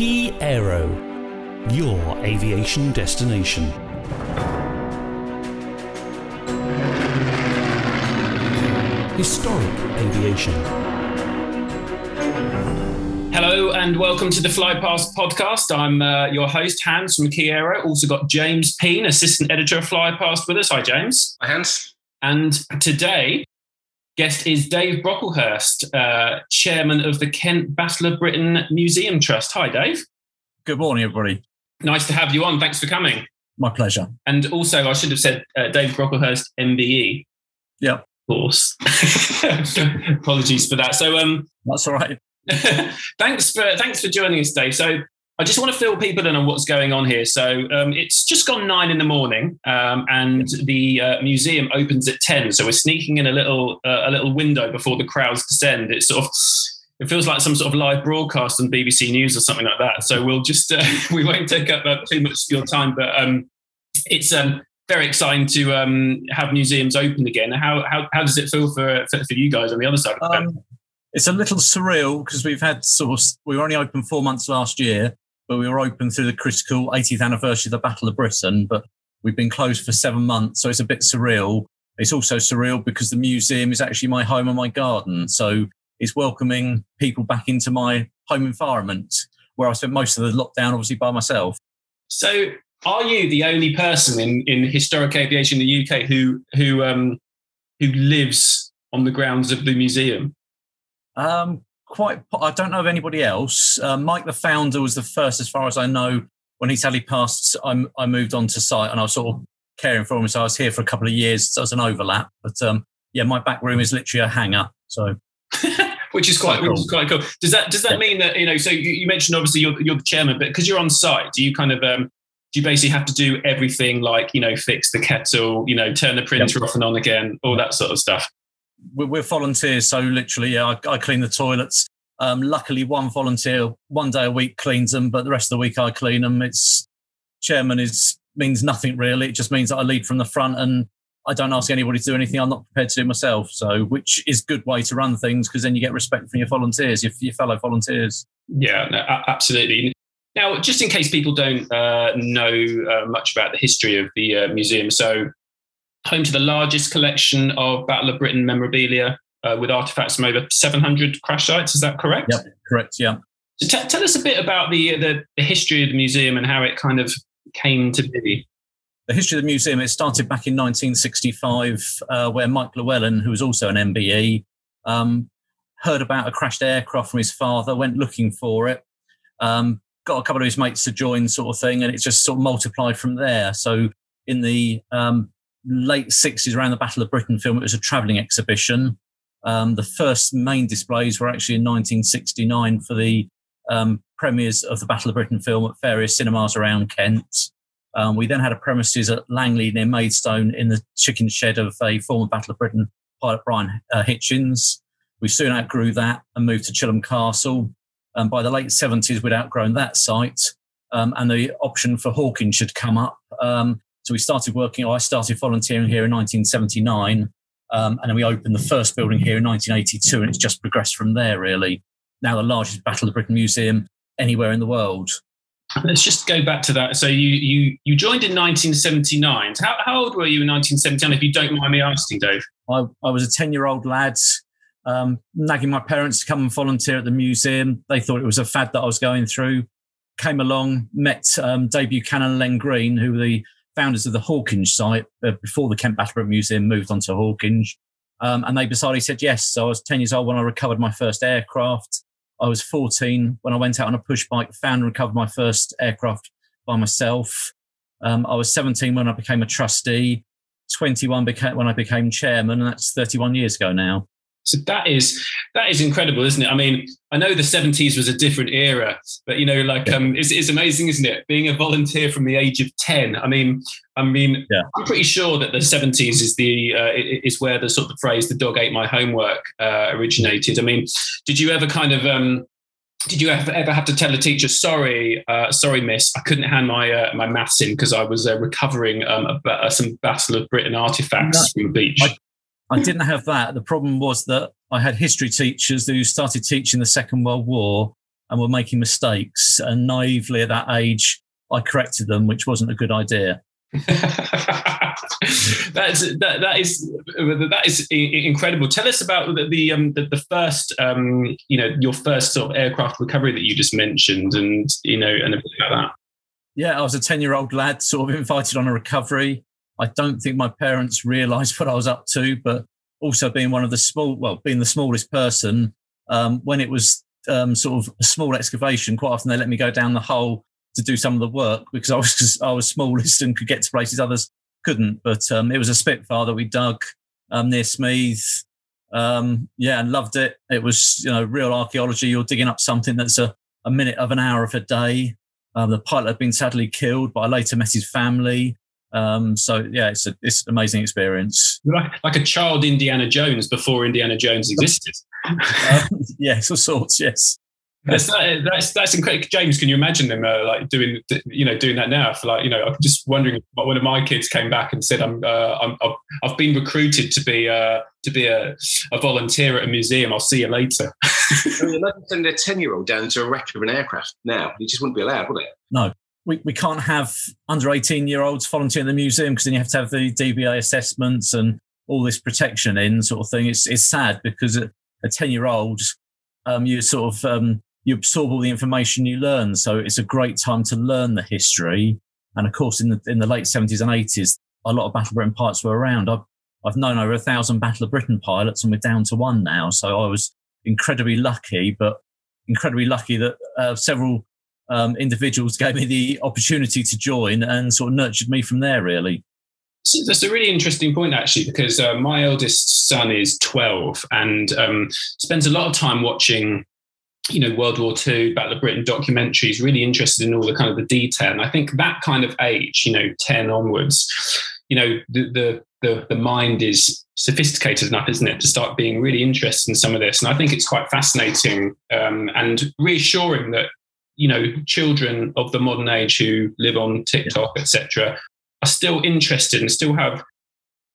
Key Aero, your aviation destination. Historic aviation. Hello and welcome to the FlyPast podcast. I'm uh, your host, Hans from Key Aero. Also got James Peen, assistant editor of FlyPast, with us. Hi, James. Hi, Hans. And today, guest is Dave Brocklehurst, uh, chairman of the Kent Battle of Britain Museum Trust. Hi, Dave. Good morning, everybody. Nice to have you on. Thanks for coming. My pleasure. And also, I should have said uh, Dave Brocklehurst, MBE. Yep. Of course. Apologies for that. So, um, That's all right. thanks for thanks for joining us, Dave. So I just want to fill people in on what's going on here. So um, it's just gone nine in the morning, um, and the uh, museum opens at ten. So we're sneaking in a little uh, a little window before the crowds descend. It's sort of it feels like some sort of live broadcast on BBC News or something like that. So we'll just uh, we won't take up uh, too much of your time, but um, it's um, very exciting to um, have museums open again. How, how how does it feel for for, for you guys on the other side of the um, It's a little surreal because we've had sort of we were only open four months last year, but we were open through the critical 80th anniversary of the Battle of Britain. But we've been closed for seven months, so it's a bit surreal. It's also surreal because the museum is actually my home and my garden, so it's welcoming people back into my home environment where I spent most of the lockdown, obviously by myself. So are you the only person in, in historic aviation in the UK who who um, who lives on the grounds of the museum? Um, quite. I don't know of anybody else. Uh, Mike, the founder, was the first, as far as I know. When he sadly passed, I, I moved on to site, and I was sort of caring for him. So I was here for a couple of years. So it was an overlap. But um, yeah, my back room is literally a hangar. So. which is quite, cool. which is quite cool. Does that does that yeah. mean that you know? So you, you mentioned obviously you're, you're the chairman, but because you're on site, do you kind of um, do you basically have to do everything like you know fix the kettle you know turn the printer yep. off and on again all that sort of stuff we're volunteers so literally yeah i, I clean the toilets. Um, luckily one volunteer one day a week cleans them but the rest of the week i clean them it's chairman is means nothing really. It just means that i lead from the front and i don't ask anybody to do anything. I'm not prepared to do myself. So which is good way to run things because then you get respect from your volunteers your, your fellow volunteers. Yeah no, absolutely. Now, just in case people don't uh, know uh, much about the history of the uh, museum, so home to the largest collection of Battle of Britain memorabilia uh, with artifacts from over 700 crash sites. Is that correct? Yeah, correct. Yeah. So t- tell us a bit about the, the, the history of the museum and how it kind of came to be. The history of the museum, it started back in 1965, uh, where Mike Llewellyn, who was also an MBE, um, heard about a crashed aircraft from his father, went looking for it, um, got a couple of his mates to join, sort of thing, and it just sort of multiplied from there. So in the um, late 60s, around the Battle of Britain film, it was a travelling exhibition. Um, the first main displays were actually in 1969 for the um, premieres of the Battle of Britain film at various cinemas around Kent. Um, we then had a premises at Langley near Maidstone in the chicken shed of a former Battle of Britain pilot Brian uh, Hitchens. We soon outgrew that and moved to Chilham Castle. And by the late 70s, we'd outgrown that site, um, and the option for Hawkinge should come up. Um, so we started working, I started volunteering here in 1979, um, and then we opened the first building here in 1982, and it's just progressed from there, really. Now the largest Battle of Britain museum anywhere in the world. Let's just go back to that. So you you you joined in 1979. How, how old were you in 1979, if you don't mind me asking, Dave? I, I was a 10 year old lad um, nagging my parents to come and volunteer at the museum. They thought it was a fad that I was going through. Came along, met um, Dave Buchanan and Len Green, who were the founders of the Hawkinge site uh, before the Kent Battle Museum moved on to Hawkinge. Um, and they decided, said yes. So I was 10 years old when I recovered my first aircraft. I was 14 when I went out on a push bike, found and recovered my first aircraft by myself. Um, I was 17 when I became a trustee, 21 beca- when I became chairman, and that's 31 years ago now. So that is that is incredible, isn't it? I mean, I know the seventies was a different era, but you know, like um, it's, it's amazing, isn't it? Being a volunteer from the age of ten. I mean, I mean, yeah. I'm pretty sure that the seventies is the uh, is where the sort of phrase "the dog ate my homework" uh, originated. I mean, did you ever kind of um, did you ever, ever have to tell a teacher, sorry, uh, sorry, miss, I couldn't hand my uh, my maths in because I was uh, recovering um, a, some Battle of Britain artifacts no, from the beach? I, I didn't have that. The problem was that I had history teachers who started teaching the Second World War. and were making mistakes. And naively at that age, I corrected them, which wasn't a good idea. That's that, that is that is incredible. Tell us about the the, um, the, the first um, you know your first sort of aircraft recovery that you just mentioned, and you know and like that. Yeah, I was a ten year old lad, sort of invited on a recovery. I don't think my parents realised what I was up to, but also being one of the small, well, being the smallest person, um, when it was um, sort of a small excavation, quite often they let me go down the hole to do some of the work because I was I was smallest and could get to places others couldn't. But um, it was a Spitfire that we dug um, near Smeeth. Um, yeah, and loved it. It was you know real archaeology. You're digging up something that's a, a minute of an hour of a day. Um, the pilot had been sadly killed, but I later met his family. Um, so yeah, it's a, it's an amazing experience. Like, like a child Indiana Jones before Indiana Jones existed. um, yes, of sorts. Yes. That's that's that's incredible. James, can you imagine them uh, like doing you know doing that now? For like you know, I'm just wondering what one of my kids came back and said, "I'm, uh, I'm I've been recruited to be uh, to be a, a volunteer at a museum. I'll see you later." I mean, imagine sending a ten year old down to a wreck of an aircraft now. You just wouldn't be allowed, would it? No, we, we can't have under 18 year olds volunteering in the museum because then you have to have the DVA assessments and all this protection in sort of thing. It's it's sad because a 10 year old, um, you sort of um, you absorb all the information you learn. So it's a great time to learn the history. And of course, in the in the late 70s and 80s, a lot of Battle of Britain pilots were around. I've I've known over a thousand Battle of Britain pilots, and we're down to one now. So I was incredibly lucky, but incredibly lucky that uh, several um, individuals gave me the opportunity to join and sort of nurtured me from there. Really. So that's a really interesting point, actually, because uh, my eldest son is 12 and um, spends a lot of time watching you know, World War II, Battle of Britain documentaries, really interested in all the kind of the detail. And I think that kind of age, you know, 10 onwards, you know, the, the, the, the mind is sophisticated enough, isn't it, to start being really interested in some of this. And I think it's quite fascinating um, and reassuring that, you know, children of the modern age who live on TikTok, etc., are still interested and still have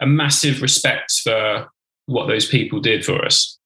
a massive respect for what those people did for us.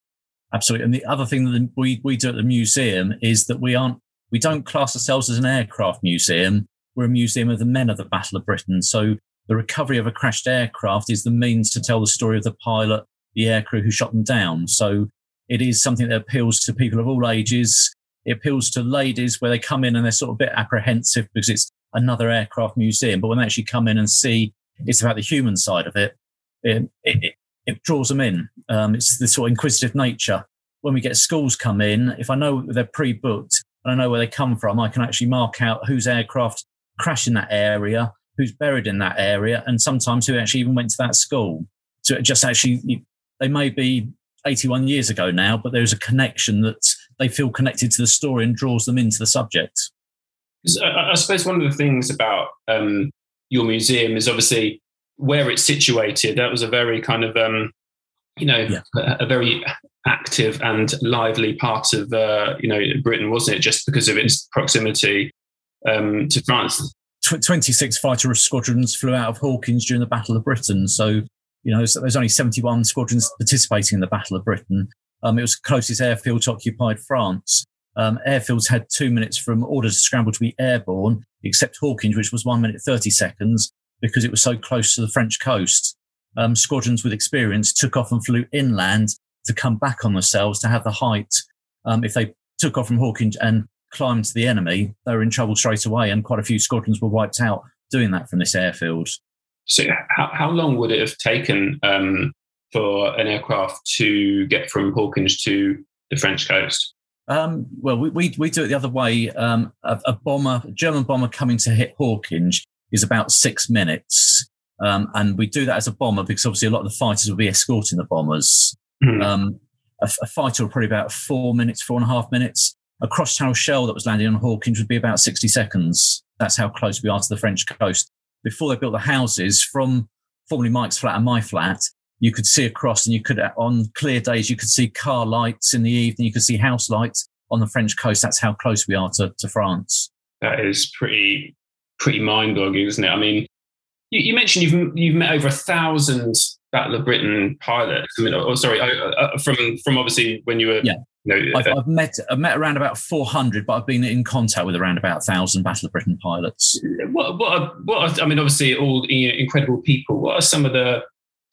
Absolutely. And the other thing that we, we do at the museum is that we aren't, we don't class ourselves as an aircraft museum. We're a museum of the men of the Battle of Britain. So the recovery of a crashed aircraft is the means to tell the story of the pilot, the aircrew who shot them down. So it is something that appeals to people of all ages. It appeals to ladies where they come in and they're sort of a bit apprehensive because it's another aircraft museum. But when they actually come in and see it's about the human side of it, it, it, it draws them in. Um, it's the sort of inquisitive nature. When we get schools come in, if I know they're pre-booked and I know where they come from, I can actually mark out whose aircraft crashed in that area, who's buried in that area, and sometimes who actually even went to that school. So it just actually, they may be 81 years ago now, but there's a connection that they feel connected to the story and draws them into the subject. I, suppose one of the things about um, your museum is obviously where it's situated, that was a very kind of, um, you know, yeah. a, a, very active and lively part of, uh, you know, Britain, wasn't it? Just because of its proximity um, to France. 26 fighter squadrons flew out of Hawkinge during the Battle of Britain. So, you know, there's only 71 squadrons participating in the Battle of Britain. Um, it was closest airfield to occupied France. Um, airfields had two minutes from order to scramble to be airborne, except Hawkinge, which was one minute 30 seconds because it was so close to the French coast. Um, squadrons with experience took off and flew inland to come back on themselves to have the height. Um, if they took off from Hawkinge and climbed to the enemy, they were in trouble straight away, and quite a few squadrons were wiped out doing that from this airfield. So, how, how long would it have taken um, for an aircraft to get from Hawkinge to the French coast? Um, well, we, we, we, do it the other way. Um, a, a, bomber, a German bomber coming to hit Hawkinge is about six minutes. Um, and we do that as a bomber because obviously a lot of the fighters will be escorting the bombers. Mm. Um, a, a, fighter will probably about four minutes, four and a half minutes. A cross channel shell that was landing on Hawkinge would be about 60 seconds. That's how close we are to the French coast. Before they built the houses from formerly Mike's flat and my flat, you could see across and you could, on clear days, you could see car lights in the evening. You could see house lights on the French coast. That's how close we are to, to France. That is pretty pretty mind boggling, isn't it? I mean, you, you, mentioned you've you've met over a thousand Battle of Britain pilots. I mean, oh, sorry, uh, from from obviously when you were yeah. Know, I've, I've, met I've met around about 400, but I've been in contact with around about 1,000 Battle of Britain pilots. What, what, are, what I mean, obviously, all you know, incredible people. What are some of the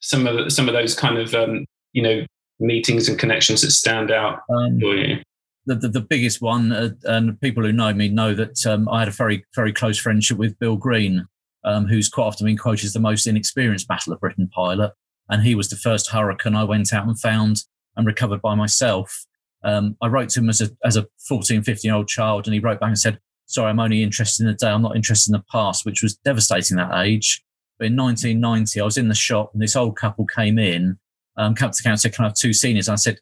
some of the, some of those kind of um, you know meetings and connections that stand out um, for you? The, the, the, biggest one, uh, and people who know me know that um, I had a very, very close friendship with Bill Green, um, who's quite often been quoted as the most inexperienced Battle of Britain pilot. And he was the first hurricane I went out and found and recovered by myself. Um, I wrote to him as a, as a 14, 15 year old child, and he wrote back and said, Sorry, I'm only interested in the day. I'm not interested in the past, which was devastating that age. But in 1990, I was in the shop and this old couple came in, um, come to count, said, Can I have two seniors? And I said,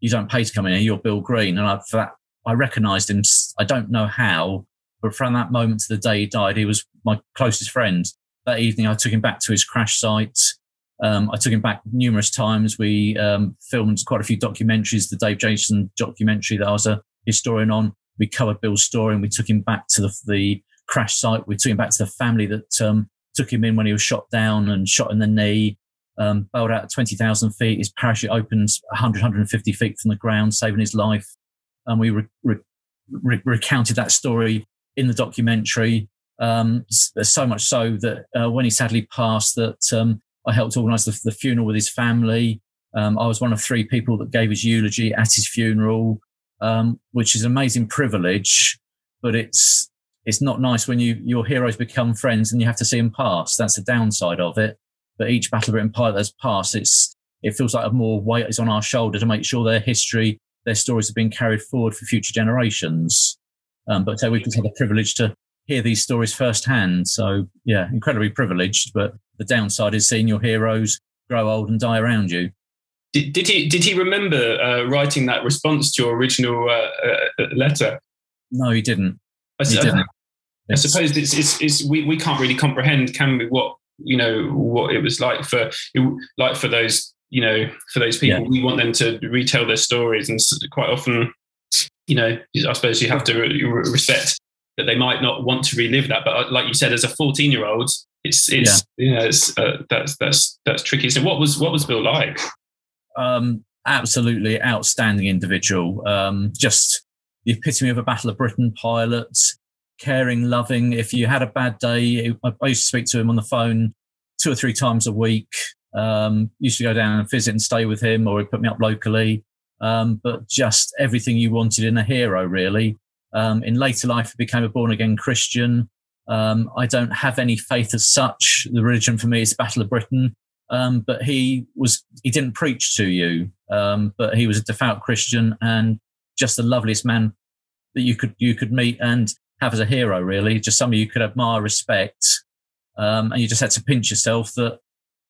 You don't pay to come in here. You're Bill Green. And I, for that, I recognized him. I don't know how, but from that moment to the day he died, he was my closest friend. That evening, I took him back to his crash site. Um, I took him back numerous times. We um, filmed quite a few documentaries. The Dave Jason documentary that I was a historian on. We covered Bill's story and we took him back to the, the crash site. We took him back to the family that um, took him in when he was shot down and shot in the knee. Um, bailed out at 20,000 feet. His parachute opens 100, 150 feet from the ground, saving his life. And we re- re- re- recounted that story in the documentary. Um, so much so that uh, when he sadly passed, that um, I helped organise the, the, funeral with his family. Um, I was one of three people that gave his eulogy at his funeral, um, which is an amazing privilege. But it's it's not nice when you your heroes become friends and you have to see them pass. That's the downside of it. But each Battle Britain pilot that's passed, it's it feels like a more weight is on our shoulder to make sure their history, their stories are being carried forward for future generations. Um, but so we've had the privilege to hear these stories firsthand. So yeah, incredibly privileged. But the downside is seeing your heroes grow old and die around you. Did, did he did he remember uh, writing that response to your original uh, uh, letter? No, he didn't. I, he didn't. I suppose it's, it's, it's, we, we can't really comprehend, can we, what you know what it was like for like for those you know for those people. Yeah. We want them to retell their stories, and quite often, you know, I suppose you have to respect that they might not want to relive that. But uh, like you said, as a 14 year old, it's it's yeah, you know, it's uh, that's that's that's tricky. So what was what was Bill like? Um, absolutely outstanding individual. Um, just the epitome of a Battle of Britain pilot, caring, loving. If you had a bad day, I, I used to speak to him on the phone two or three times a week. Um, used to go down and visit and stay with him, or he put me up locally. Um, but just everything you wanted in a hero, really. Um, in later life, I became a born again Christian. Um, I don't have any faith as such. The religion for me is Battle of Britain. Um, but he was, he didn't preach to you, um, but he was a devout Christian and just the loveliest man that you could, you could meet and have as a hero, really. Just somebody you could admire, respect. Um, and you just had to pinch yourself that,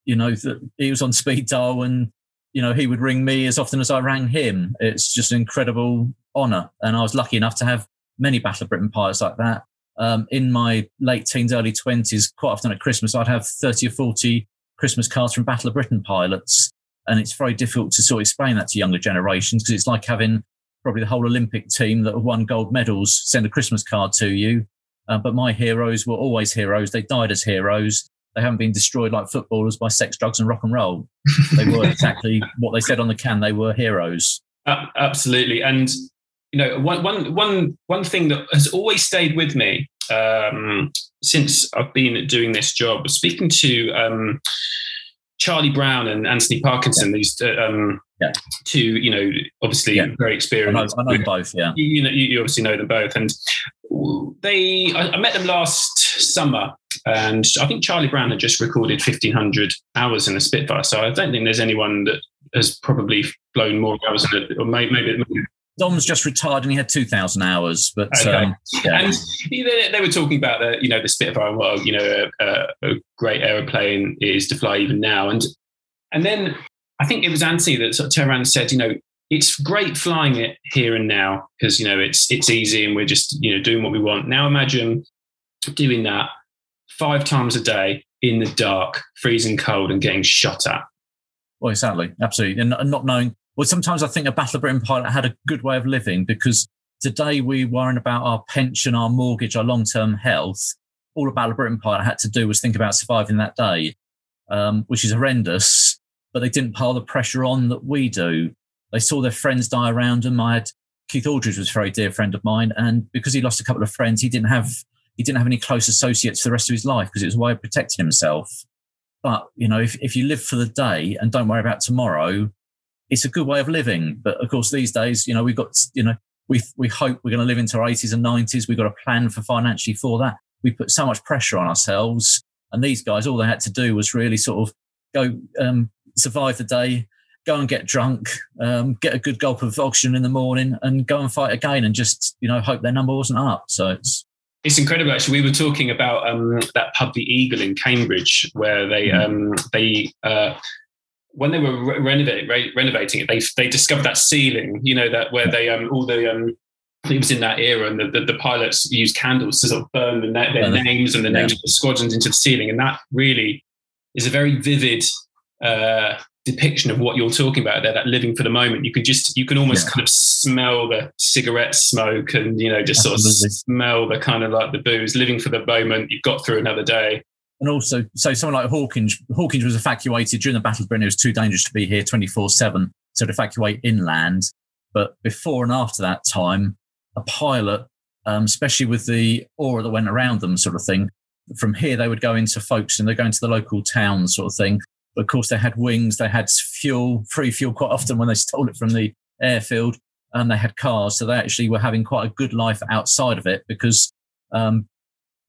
you know, that he was on speed dial and, you know, he would ring me as often as I rang him. It's just an incredible honor. And I was lucky enough to have many Battle of Britain pilots like that. Um, in my late teens, early 20s, quite often at Christmas, I'd have 30 or 40 Christmas cards from Battle of Britain pilots. And it's very difficult to sort of explain that to younger generations because it's like having probably the whole Olympic team that have won gold medals send a Christmas card to you. Uh, but my heroes were always heroes. They died as heroes. They haven't been destroyed like footballers by sex, drugs, and rock and roll. They were exactly what they said on the can. They were heroes. Uh, absolutely. And you know, one, one, one, one thing that has always stayed with me um, since I've been doing this job was speaking to um, Charlie Brown and Anthony Parkinson, yeah. these uh, um, yeah. two, you know, obviously yeah. very experienced. I know, I know both, yeah. You, you, know, you obviously know them both. And they, I, I met them last summer and I think Charlie Brown had just recorded 1500 hours in a Spitfire. So I don't think there's anyone that has probably flown more hours in it, or maybe, maybe Dom's just retired and he had 2,000 hours. But okay. um, yeah. and they, they, were talking about the, you know, the Spitfire. Well, you know, a, a, great aeroplane is to fly even now. And and then I think it was Anthony that sort of turned around and said, you know, it's great flying it here and now because you know it's it's easy and we're just you know doing what we want. Now imagine doing that five times a day in the dark, freezing cold, and getting shot at. Well, exactly, absolutely, and not knowing well, sometimes I think a Battle of Britain pilot had a good way of living because today we worrying about our pension, our mortgage, our long term health. All a Battle of Britain pilot had to do was think about surviving that day, um, which is horrendous. But they didn't pile the pressure on that we do. They saw their friends die around them. I had Keith Aldridge was a very dear friend of mine, and because he lost a couple of friends, he didn't have he didn't have any close associates for the rest of his life because it was a way of protecting himself. But you know, if if you live for the day and don't worry about tomorrow, it's a good way of living. But of course, these days, you know, we've got you know we we hope we're going to live into our 80s and 90s. We've got a plan for financially for that. We put so much pressure on ourselves, and these guys, all they had to do was really sort of go um, survive the day, go and get drunk, um, get a good gulp of oxygen in the morning, and go and fight again, and just you know hope their number wasn't up. So it's it's incredible. Actually, we were talking about um, that pub, the Eagle in Cambridge, where they mm. um, they uh, when they were re- renovate, re- renovating it, they they discovered that ceiling. You know that where they um, all the um, it was in that era, and the, the, the pilots used candles to sort of burn the, their names and the names of the squadrons into the ceiling, and that really is a very vivid uh, depiction of what you're talking about there. That living for the moment, you can just you can almost yeah. kind of smell the cigarette smoke, and you know just Absolutely. sort of smell the kind of like the booze. Living for the moment, you've got through another day. And also, so someone like Hawkinge, Hawkinge was evacuated during the Battle of Britain. It was too dangerous to be here 24 7, so to evacuate inland. But before and after that time, a pilot, um, especially with the aura that went around them, sort of thing, from here they would go into folks and they go into the local town, sort of thing. But of course, they had wings, they had fuel, free fuel quite often when they stole it from the airfield, and they had cars. So they actually were having quite a good life outside of it because um,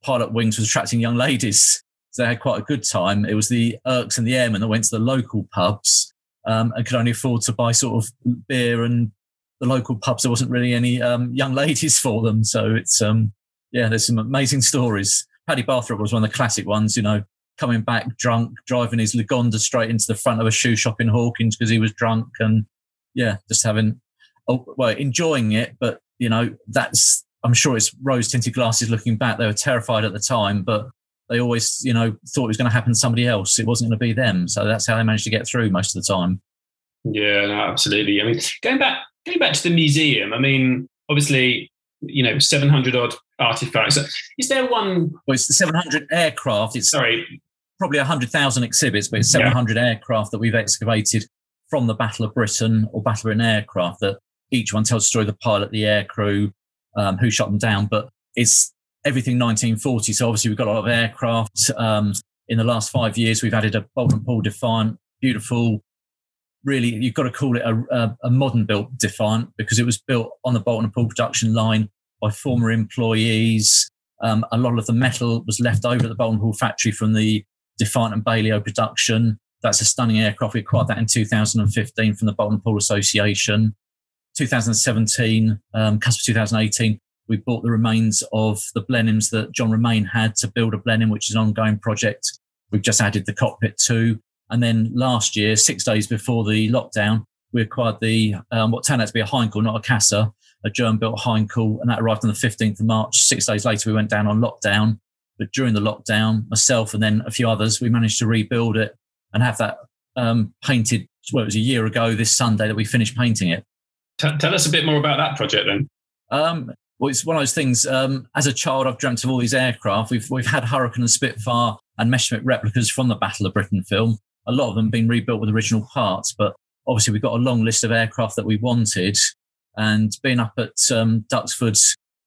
Pilot Wings was attracting young ladies so they had quite a good time. It was the Erks and the Airmen that went to the local pubs um, and could only afford to buy sort of beer and the local pubs. There wasn't really any um, young ladies for them. So it's, um, yeah, there's some amazing stories. Paddy Barthropp was one of the classic ones, you know, coming back drunk, driving his Lagonda straight into the front of a shoe shop in Hawkinge because he was drunk and yeah, just having, oh, well, enjoying it. But, you know, that's, I'm sure it's rose tinted glasses looking back. They were terrified at the time, but they always, you know, thought it was going to happen to somebody else. It wasn't going to be them. So that's how they managed to get through most of the time. Yeah, no, absolutely. I mean, going back, going back to the museum. I mean, obviously, you know, seven hundred odd artifacts. Is there one? Well, it's seven hundred aircraft. It's sorry, probably hundred thousand exhibits, but it's seven hundred yeah. aircraft that we've excavated from the Battle of Britain or Battle of Britain aircraft. That each one tells the story of the pilot, the air crew, um, who shot them down. But it's everything 1940. So obviously we've got a lot of aircraft. Um, in the last five years, we've added a Boulton Paul Defiant, beautiful. Really, you've got to call it a, a, a modern built Defiant because it was built on the Boulton Paul production line by former employees. Um, a lot of the metal was left over at the Boulton Paul factory from the Defiant and Balliol production. That's a stunning aircraft. We acquired that in 2015 from the Boulton Paul Association. 2017, um, 2018, we bought the remains of the Blenheims that John Romain had to build a Blenheim, which is an ongoing project. We've just added the cockpit too. And then last year, six days before the lockdown, we acquired the um, what turned out to be a Heinkel, not a Casa, a German-built Heinkel, and that arrived on the 15th of March. Six days later, we went down on lockdown. But during the lockdown, myself and then a few others, we managed to rebuild it and have that um, painted. Well, it was a year ago this Sunday that we finished painting it. tell us a bit more about that project then. Um, well, it's one of those things. Um, as a child, I've dreamt of all these aircraft. We've we've had Hurricane and Spitfire and Messerschmitt replicas from the Battle of Britain film. A lot of them being rebuilt with original parts, but obviously we've got a long list of aircraft that we wanted. And being up at um, Duxford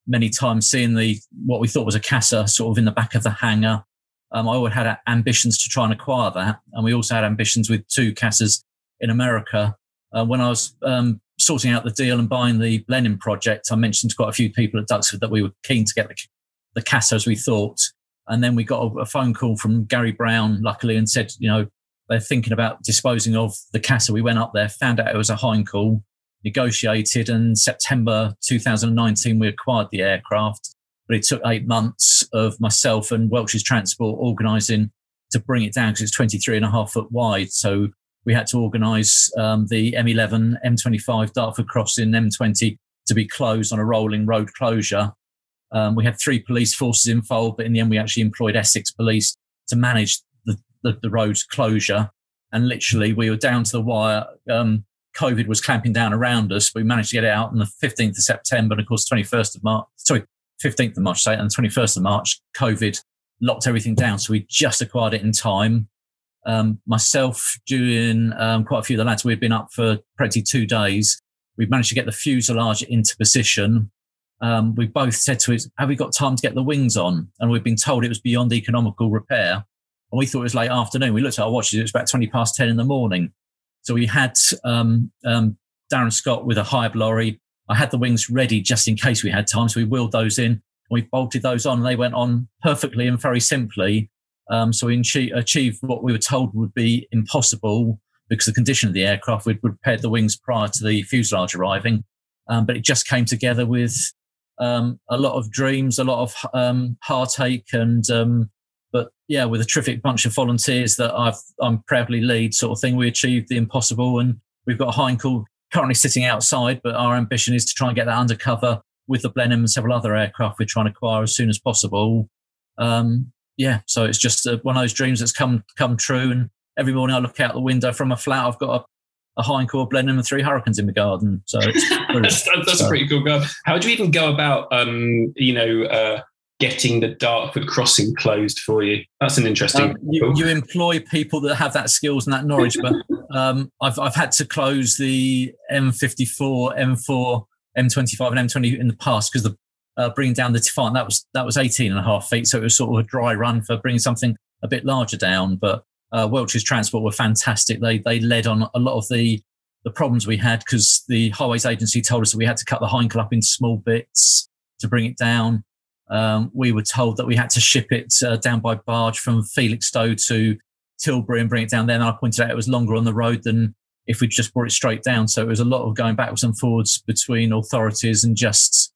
many times, seeing the what we thought was a Casa sort of in the back of the hangar, um, I always had ambitions to try and acquire that. And we also had ambitions with two Casas in America. Uh, when I was um, sorting out the deal and buying the Blenheim project, I mentioned to quite a few people at Duxford that we were keen to get the, the Casa as we thought. And then we got a, a, phone call from Gary Brown, luckily, and said, you know, they're thinking about disposing of the Casa. We went up there, found out it was a Heinkel, negotiated, and September 2019 we acquired the aircraft. But it took eight months of myself and Welch's Transport organising to bring it down because it's 23 and a half foot wide. So we had to organise um, the M11, M25 Dartford Crossing, M20 to be closed on a rolling road closure. Um, we had three police forces involved, but in the end, we actually employed Essex Police to manage the, the, the road closure. And literally, we were down to the wire. Um, COVID was clamping down around us. We managed to get it out on the 15th of September, and of course, 21st of March. Sorry, 15th of March, say, and 21st of March, COVID locked everything down. So we just acquired it in time Um, myself, Julian, um, quite a few of the lads, we've been up for practically two days. We've managed to get the fuselage into position. Um, we both said to us, have we got time to get the wings on? And we've been told it was beyond economical repair. And we thought it was late afternoon. We looked at our watches, it was about 20 past 10 in the morning. So we had um, um, Darren Scott with a Hiab lorry. I had the wings ready just in case we had time. So we wheeled those in. We bolted those on. They went on perfectly and very simply. Um, so we achieved what we were told would be impossible because the condition of the aircraft, we'd repaired the wings prior to the fuselage arriving. Um, but it just came together with um, a lot of dreams, a lot of um, heartache, and um, but yeah, with a terrific bunch of volunteers that I've I'm proudly lead, sort of thing. We achieved the impossible, and we've got a Heinkel currently sitting outside, but our ambition is to try and get that undercover with the Blenheim and several other aircraft we're trying to acquire as soon as possible. Um, yeah, so it's just uh, one of those dreams that's come come true, and every morning I look out the window from a flat. I've got a, a Heinkel Blenheim and three hurricanes in the garden. So that's, that's so. a pretty cool go. How do you even go about, um, you know, uh, getting the Dartford crossing closed for you? That's an interesting. Um, you, you, employ people that have that skills and that knowledge, but um, I've I've had to close the M54, M4, M25, and M20 in the past because the uh, bringing down the Typhon that was that was 18 and a half feet, so it was sort of a dry run for bringing something a bit larger down, but uh, Welch's Transport were fantastic. They they led on a lot of the the problems we had because the Highways Agency told us that we had to cut the Heinkel up into small bits to bring it down. Um, we were told that we had to ship it uh, down by barge from Felixstowe to Tilbury and bring it down there. And I pointed out it was longer on the road than if we just brought it straight down. So it was a lot of going backwards and forwards between authorities and just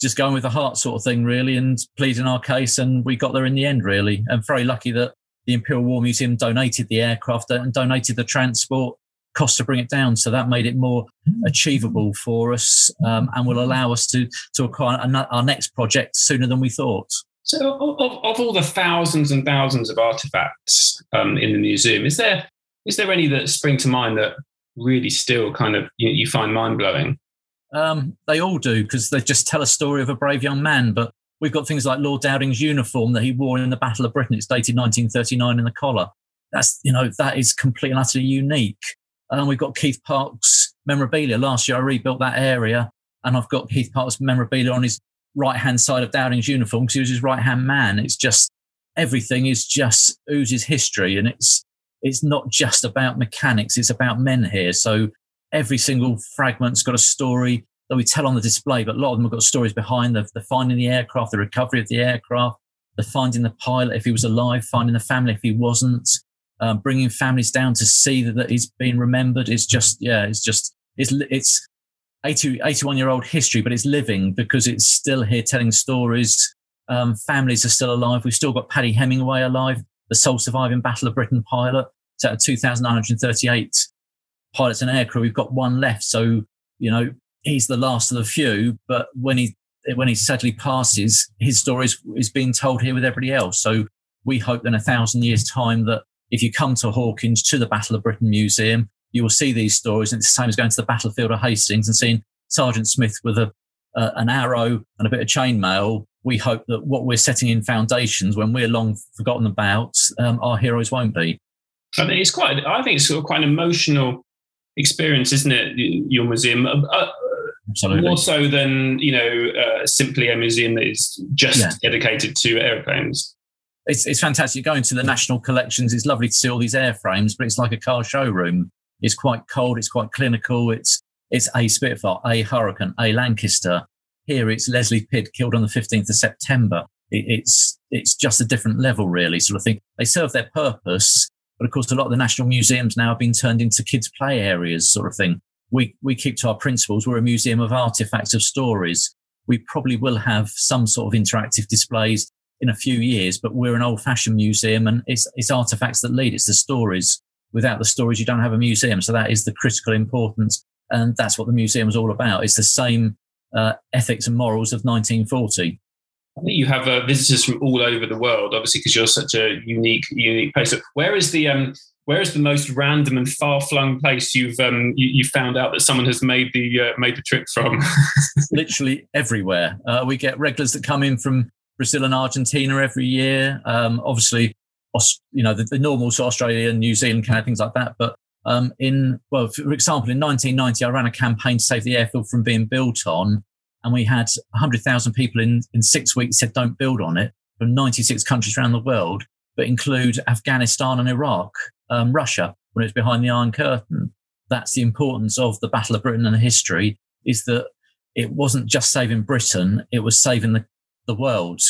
just going with the heart sort of thing, really, and pleading our case. And we got there in the end, really. And very lucky that the Imperial War Museum donated the aircraft and donated the transport cost to bring it down. So that made it more achievable for us um, and will allow us to, to acquire our next project sooner than we thought. So, of, of all the thousands and thousands of artifacts um, in the museum, is there is there any that spring to mind that really still kind of you, you find mind blowing? Um, they all do because they just tell a story of a brave young man. But We've got things like Lord Dowding's uniform that he wore in the Battle of Britain. It's dated 1939 in the collar. That's, you know, that is completely and utterly unique. And we've got Keith Park's memorabilia. Last year I rebuilt that area and I've got Keith Park's memorabilia on his right hand side of Dowding's uniform because he was his right hand man. It's just everything is just oozes history and it's it's not just about mechanics, it's about men here. So every single fragment's got a story that we tell on the display, but a lot of them have got stories behind the, the finding the aircraft, the recovery of the aircraft, the finding the pilot if he was alive, finding the family if he wasn't, um, bringing families down to see that, that he's been remembered. It's just, yeah, it's just, it's, it's 80, 81 year old history, but it's living because it's still here telling stories. Um, families are still alive. We've still got Paddy Hemingway alive, the sole surviving Battle of Britain pilot. It's out of 2,938 pilots and aircrew. We've got one left. So, you know, he's the last of the few, but when he when he sadly passes, his story is, is being told here with everybody else. So we hope in a thousand years' time that if you come to Hawkinge to the Battle of Britain Museum, you will see these stories. And it's the same as going to the battlefield of Hastings and seeing Sergeant Smith with a uh, an arrow and a bit of chainmail. We hope that what we're setting in foundations, when we're long forgotten about, um, our heroes won't be. I think it's quite. I think it's sort of quite an emotional experience, isn't it? Your museum. Uh, uh Absolutely. More so than you know, uh, simply a museum that is just yeah. dedicated to airplanes. It's, it's fantastic going to the national collections. It's lovely to see all these airframes, but it's like a car showroom. It's quite cold. It's quite clinical. It's it's a Spitfire, a Hurricane, a Lancaster. Here it's Leslie Pidd killed on the 15th of September. It, it's it's just a different level, really. Sort of thing. They serve their purpose, but of course, a lot of the national museums now have been turned into kids' play areas, sort of thing we, we keep to our principles. We're a museum of artifacts of stories. We probably will have some sort of interactive displays in a few years, but we're an old fashioned museum and it's, it's artifacts that lead. It's the stories. Without the stories, you don't have a museum. So that is the critical importance. And that's what the museum is all about. It's the same uh, ethics and morals of 1940. You have uh, visitors from all over the world, obviously, because you're such a unique, unique place. So where is the um, where is the most random and far flung place you've um, you, you, found out that someone has made the uh, made the trip from? Literally everywhere. Uh, we get regulars that come in from Brazil and Argentina every year. Um, obviously, you know, the, the normal of Australia, New Zealand, kind of things like that. But um, in, well, for example, in 1990, I ran a campaign to save the airfield from being built on, and we had 100,000 people in, in six weeks said don't build on it from 96 countries around the world, but include Afghanistan and Iraq, um, Russia, when it was behind the Iron Curtain. That's the importance of the Battle of Britain and history is that it wasn't just saving Britain, it was saving the, the world.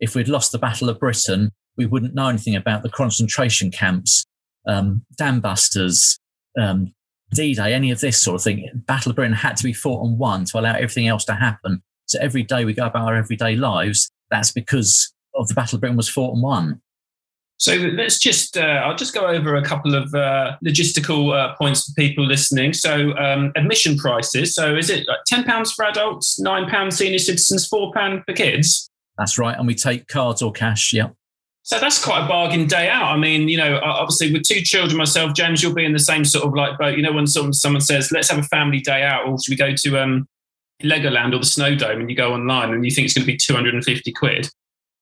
If we'd lost the Battle of Britain, we wouldn't know anything about the concentration camps, um, dam busters, um, D-Day, any of this sort of thing. Battle of Britain had to be fought and won to allow everything else to happen. So every day we go about our everyday lives, that's because of the Battle of Britain was fought and won. So let's just, uh, I'll just go over a couple of uh, logistical uh, points for people listening. So um, admission prices. So is it like £10 for adults, £9 senior citizens, £4 for kids? That's right. And we take cards or cash. Yeah. So that's quite a bargain day out. I mean, you know, obviously with two children myself, James, you'll be in the same sort of like boat. You know, when someone, someone says, let's have a family day out, or should we go to um, Legoland or the Snow Dome, and you go online and you think it's going to be 250 quid.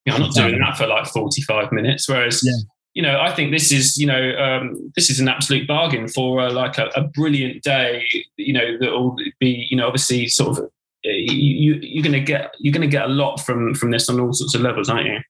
You know, I'm not doing that for like 45 minutes. Whereas, yeah. you know, I think this is, you know, um, this is an absolute bargain for uh, like a, a, brilliant day, you know, that will be, you know, obviously sort of, uh, you, you're going to get, you're going to get a lot from, from this on all sorts of levels, aren't you?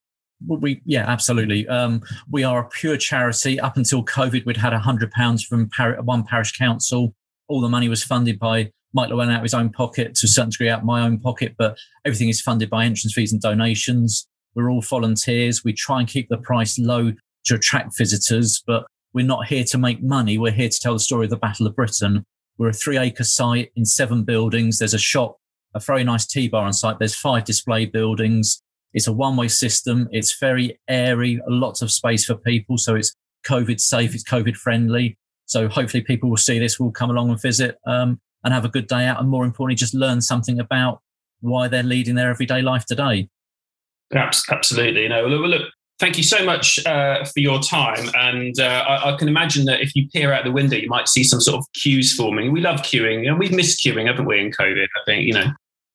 We yeah, absolutely. Um, we are a pure charity. Up until COVID, we'd had a hundred pounds from par- one parish council. All the money was funded by Mike Llewellyn out of his own pocket, to a certain degree out of my own pocket, but everything is funded by entrance fees and donations. We're all volunteers. We try and keep the price low to attract visitors, but we're not here to make money. We're here to tell the story of the Battle of Britain. We're a three acre site in seven buildings. There's a shop, a very nice tea bar on site. There's five display buildings. It's a one way system. It's very airy, lots of space for people. So it's COVID safe. It's COVID friendly. So hopefully people will see this, will come along and visit um, and have a good day out. And more importantly, just learn something about why they're leading their everyday life today. Absolutely. Know, look, look thank you so much uh, for your time. And uh, I, I, can imagine that if you peer out the window, you might see some sort of queues forming. We love queuing, and we've missed queuing, haven't we, in COVID? I think you know.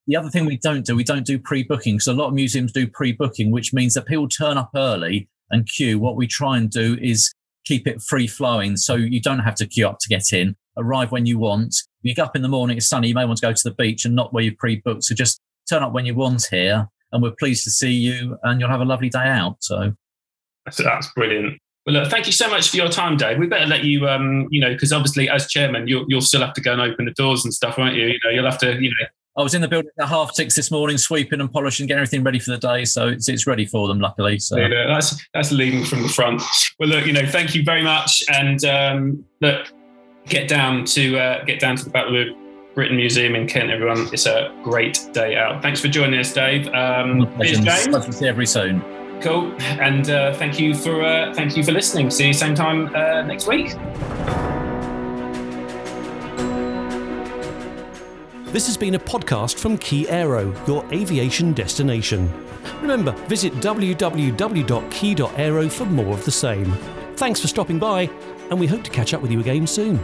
The other thing we don't do, we don't do pre-booking. So a lot of museums do pre-booking, which means that people turn up early and queue. What we try and do is keep it free flowing, so you don't have to queue up to get in. Arrive when you want. You get up in the morning, it's sunny. You may want to go to the beach and not where you pre-booked. So just turn up when you want here, and we're pleased to see you, and you'll have a lovely day out. So that's, that's brilliant. Well, look, thank you so much for your time, Dave. We better let you, um, you know, because obviously as chairman, you'll, you'll still have to go and open the doors and stuff, won't you? You know, you'll have to, you know. I was in the building at half six this morning, sweeping and polishing, getting everything ready for the day. So it's, it's ready for them, luckily. So yeah, that's that's leading from the front. Well, look, you know, thank you very much, and um, look, get down to uh, get down to the Battle of Britain Museum in Kent, everyone. It's a great day out. Thanks for joining us, Dave. Um, cheers, James. Nice to see you every soon. Cool, and uh, thank you for uh, thank you for listening. See you same time uh, next week. This has been a podcast from Key Aero, your aviation destination. Remember, visit www.key.aero for more of the same. Thanks for stopping by, and we hope to catch up with you again soon.